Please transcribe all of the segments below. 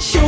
show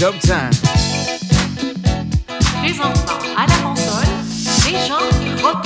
Les enfants à la console, les gens qui croient.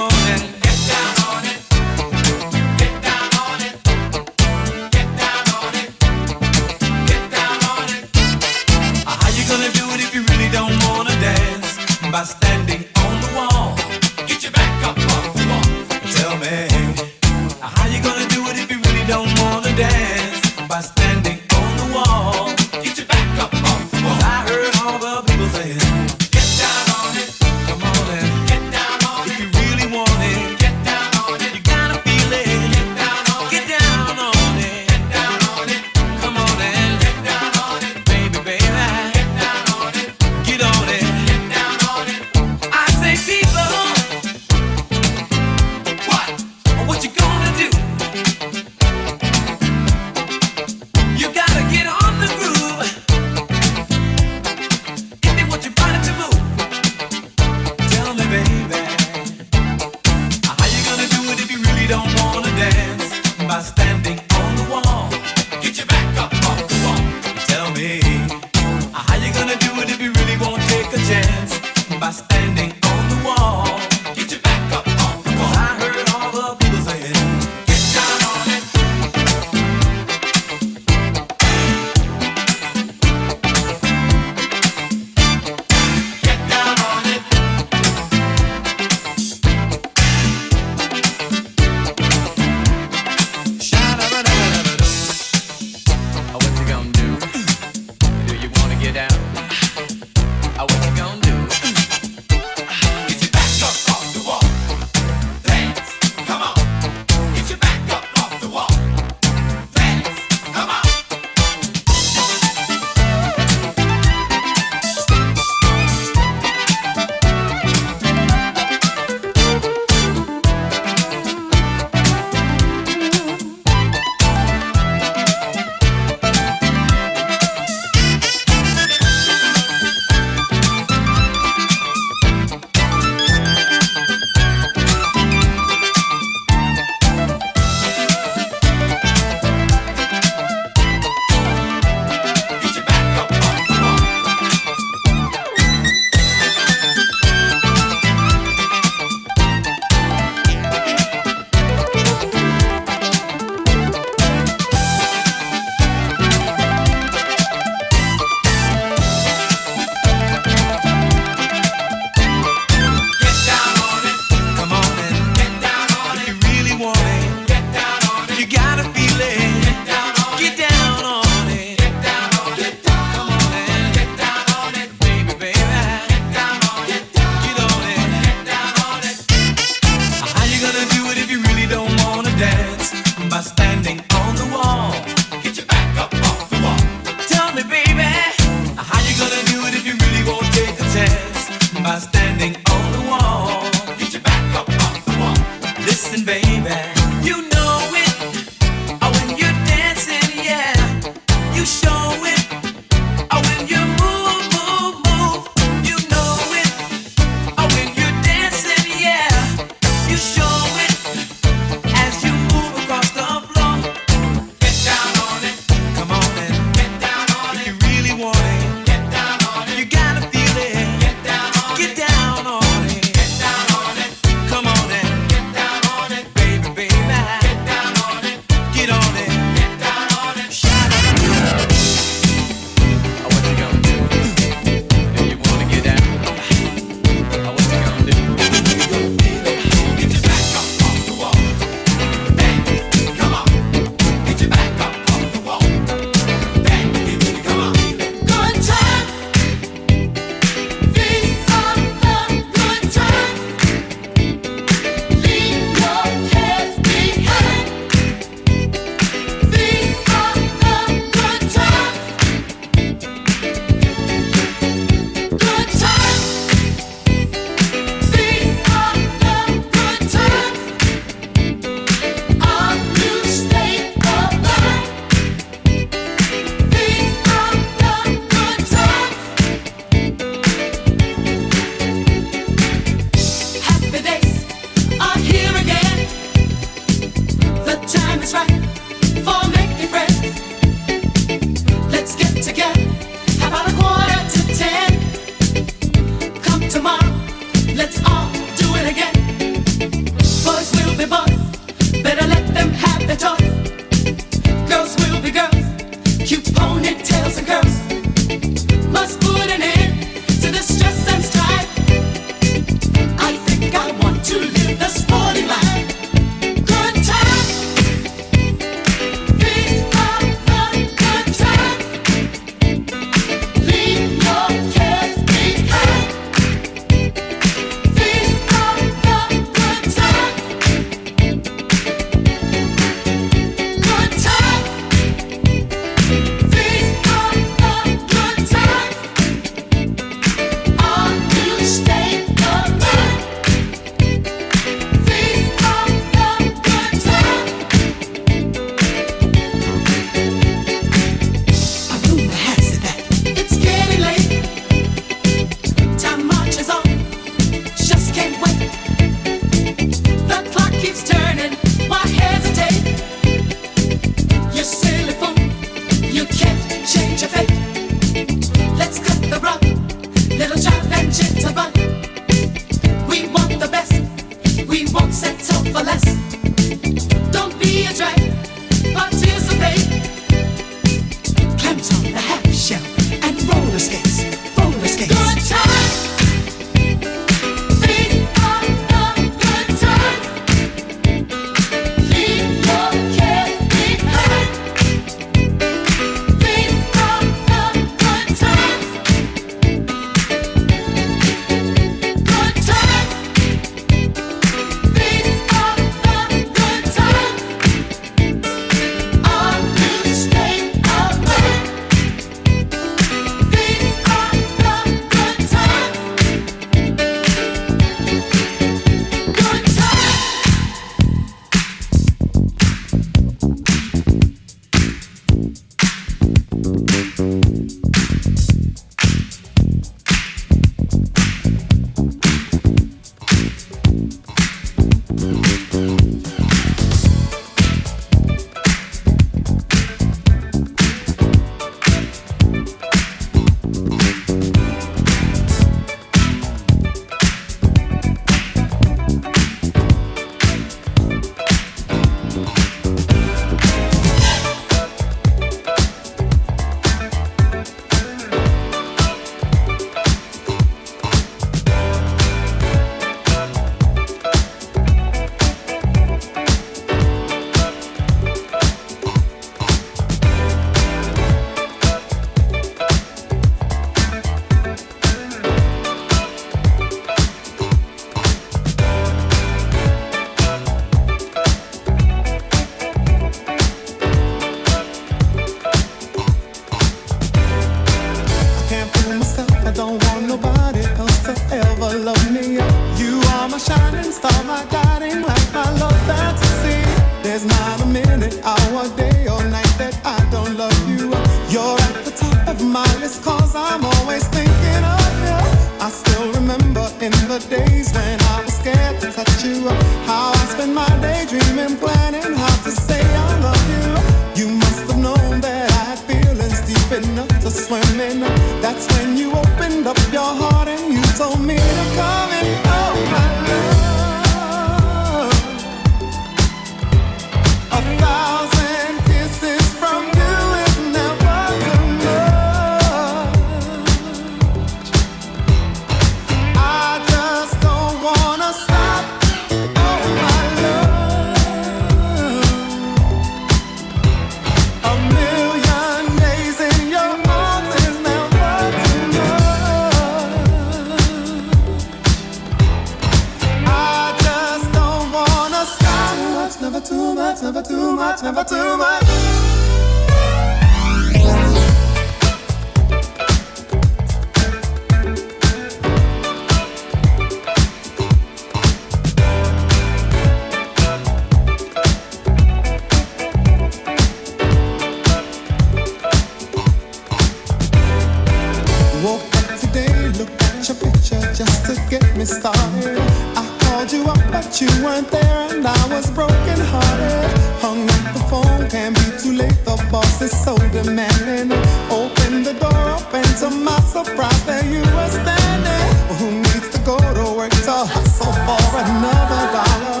but you weren't there and I was broken hearted. Hung up the phone, can't be too late, the boss is so demanding. Open the door open and to my surprise there you were standing. Who needs to go to work to hustle for another dollar?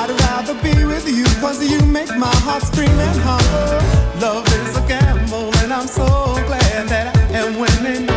I'd rather be with you cause you make my heart scream and holler. Love is a gamble and I'm so glad that I am winning.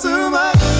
to my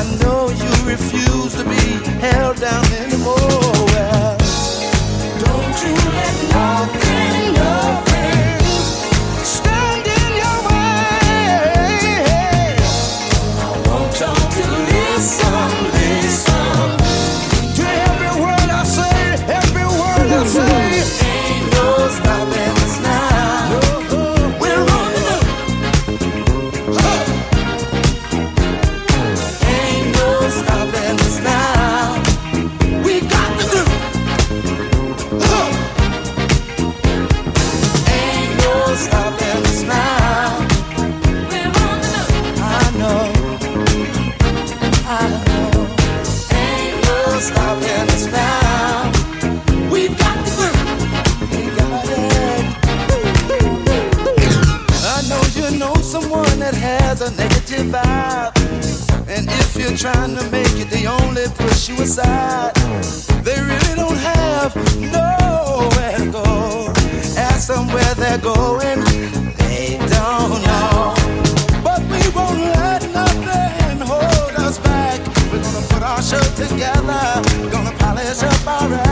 I know you refuse to be held down anymore. Don't you let nothing, nothing You're trying to make it, they only push you aside. They really don't have nowhere to go. Ask them where they're going, they don't know. But we won't let nothing hold us back. We're gonna put our show together, gonna polish up our act.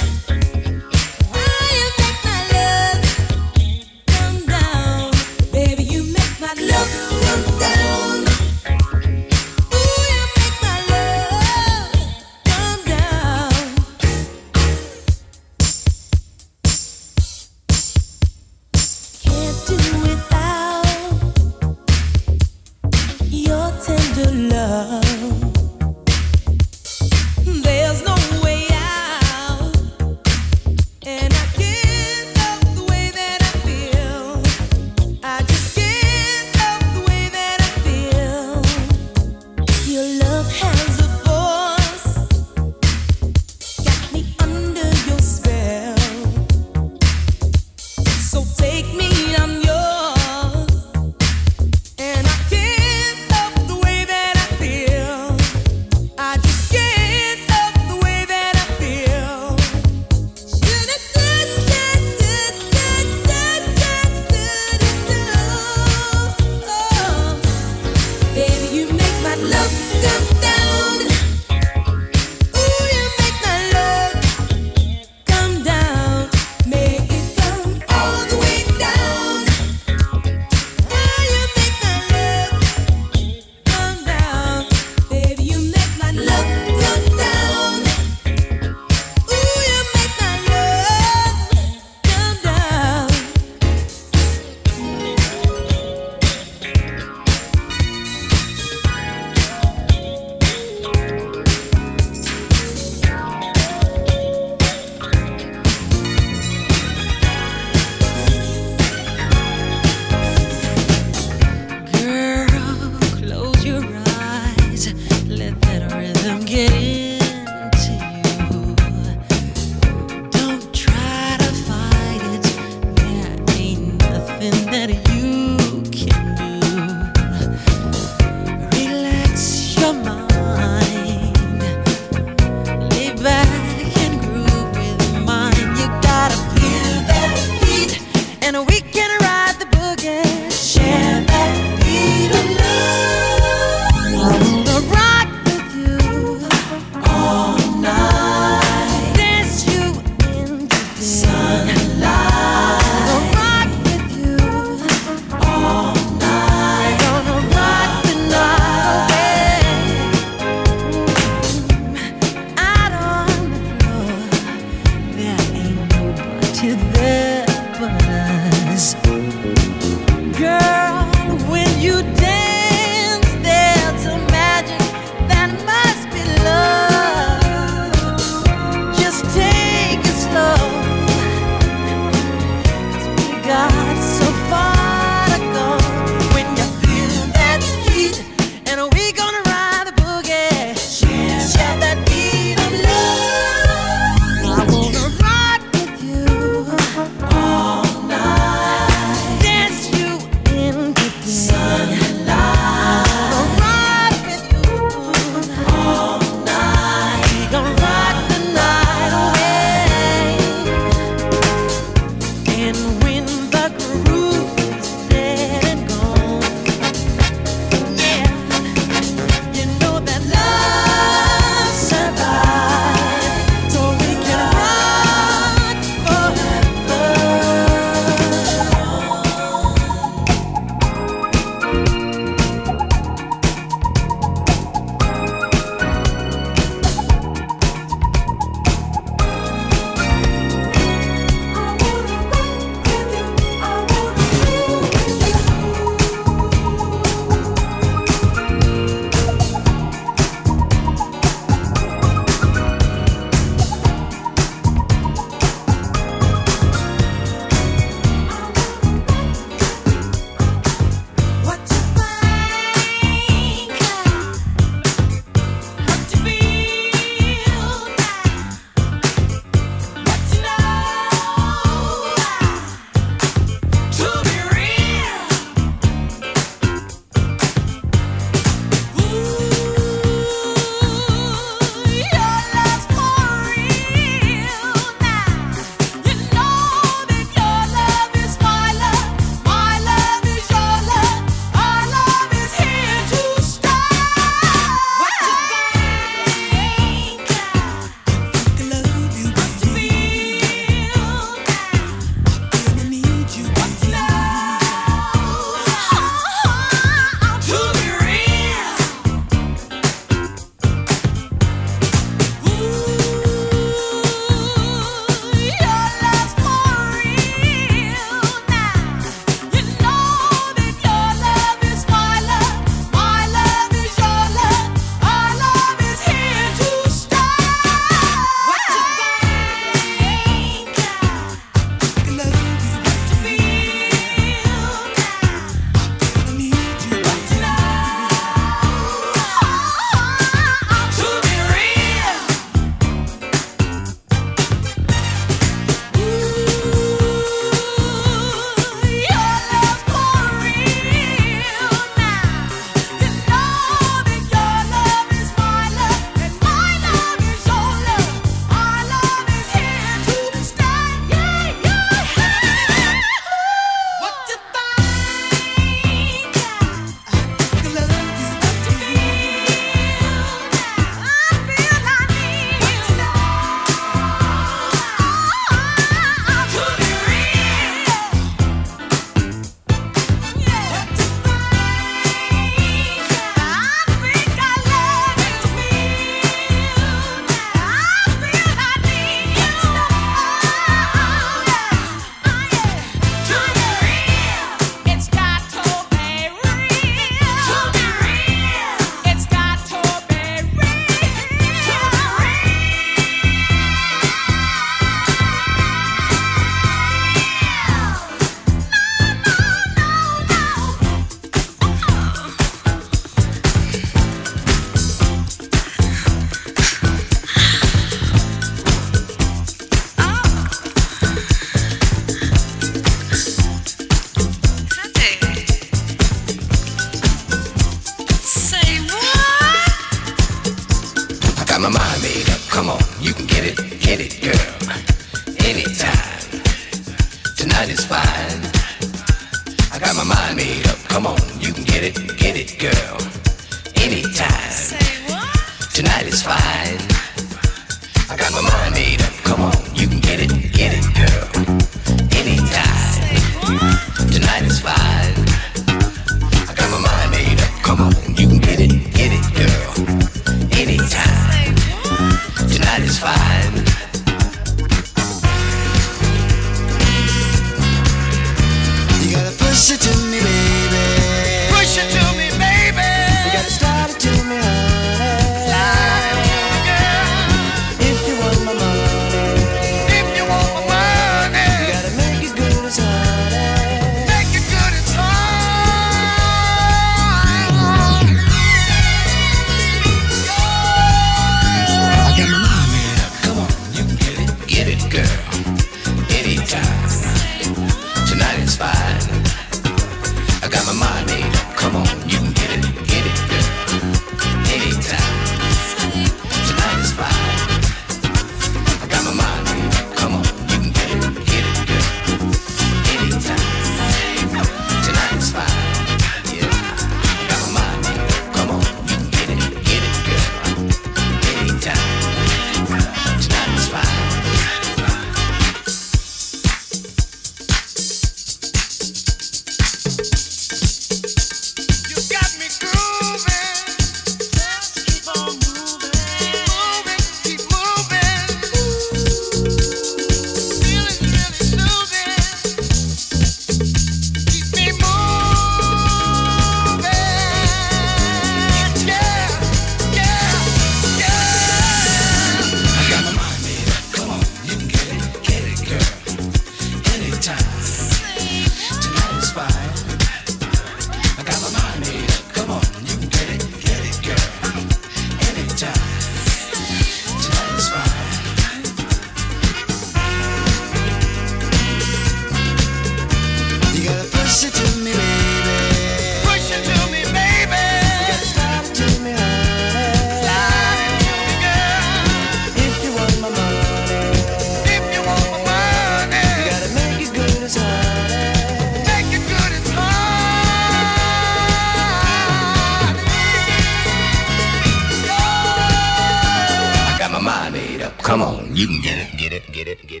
You can get it, get it, get it, get it.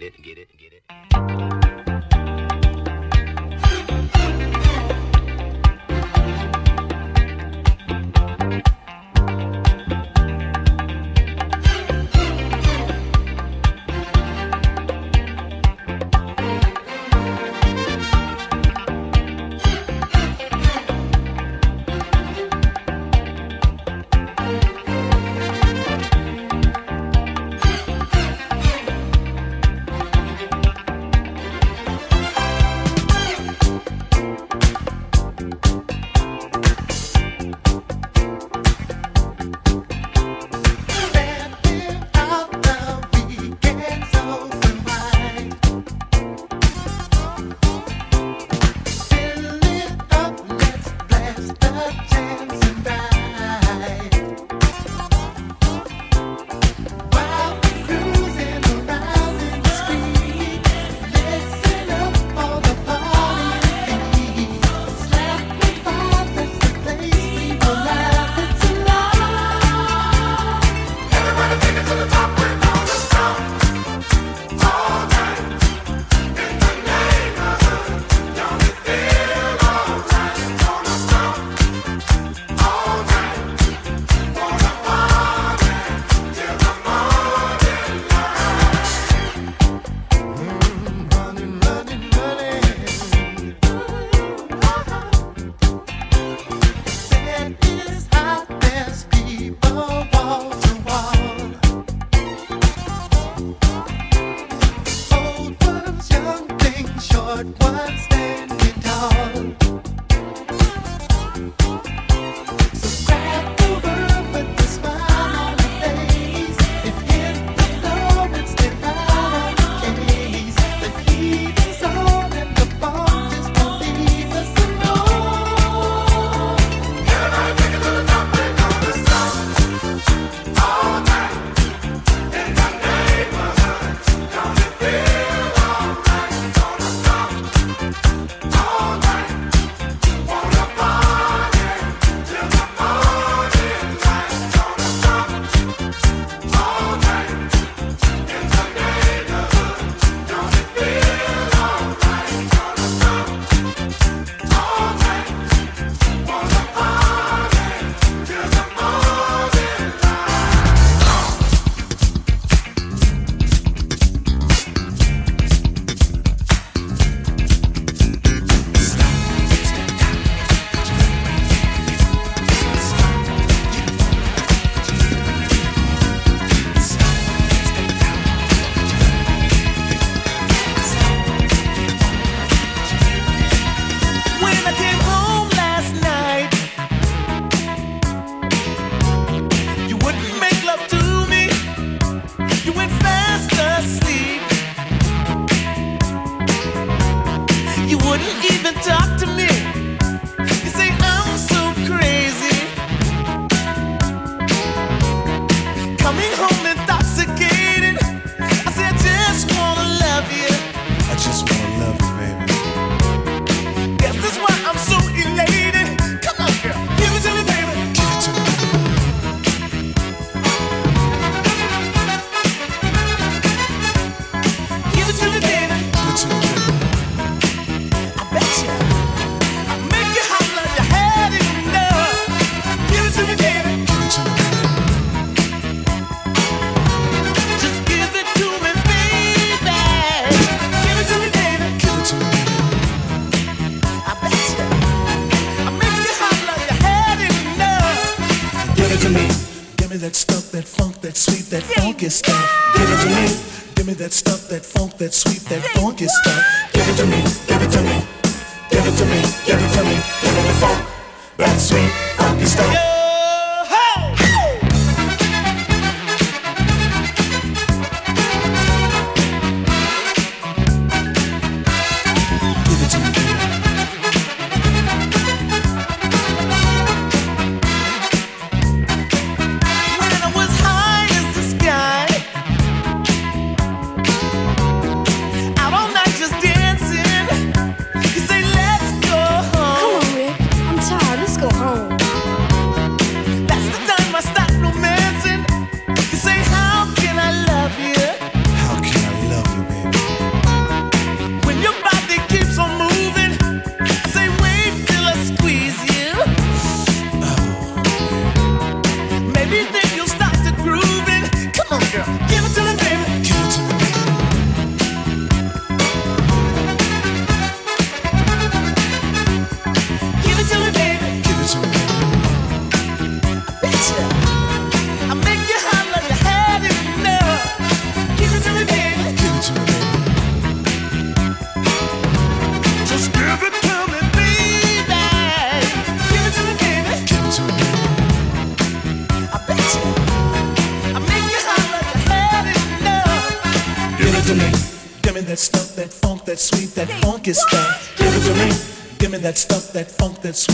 That's.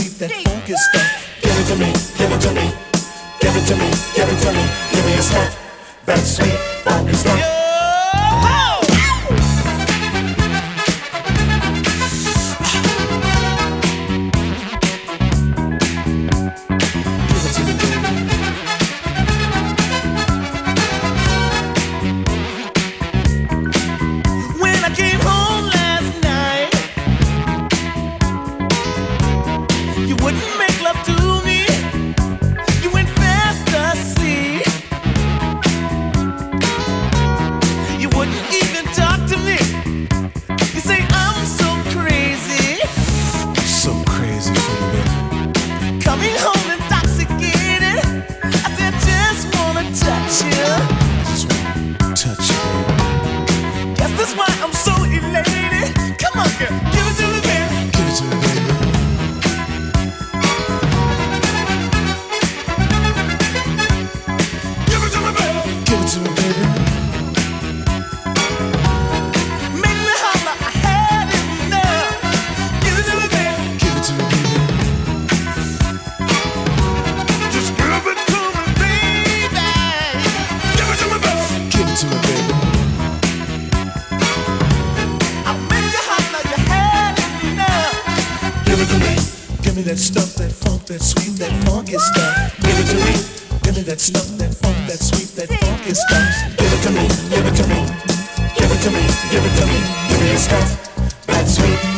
me that stuff, that funk, that sweet, that funky stuff. Give it to me. Give me that stuff, that funk, that sweet, that funky stuff. Give it to me. Give it to me. Give it to me. Give it to me. Give me your stuff. That sweet.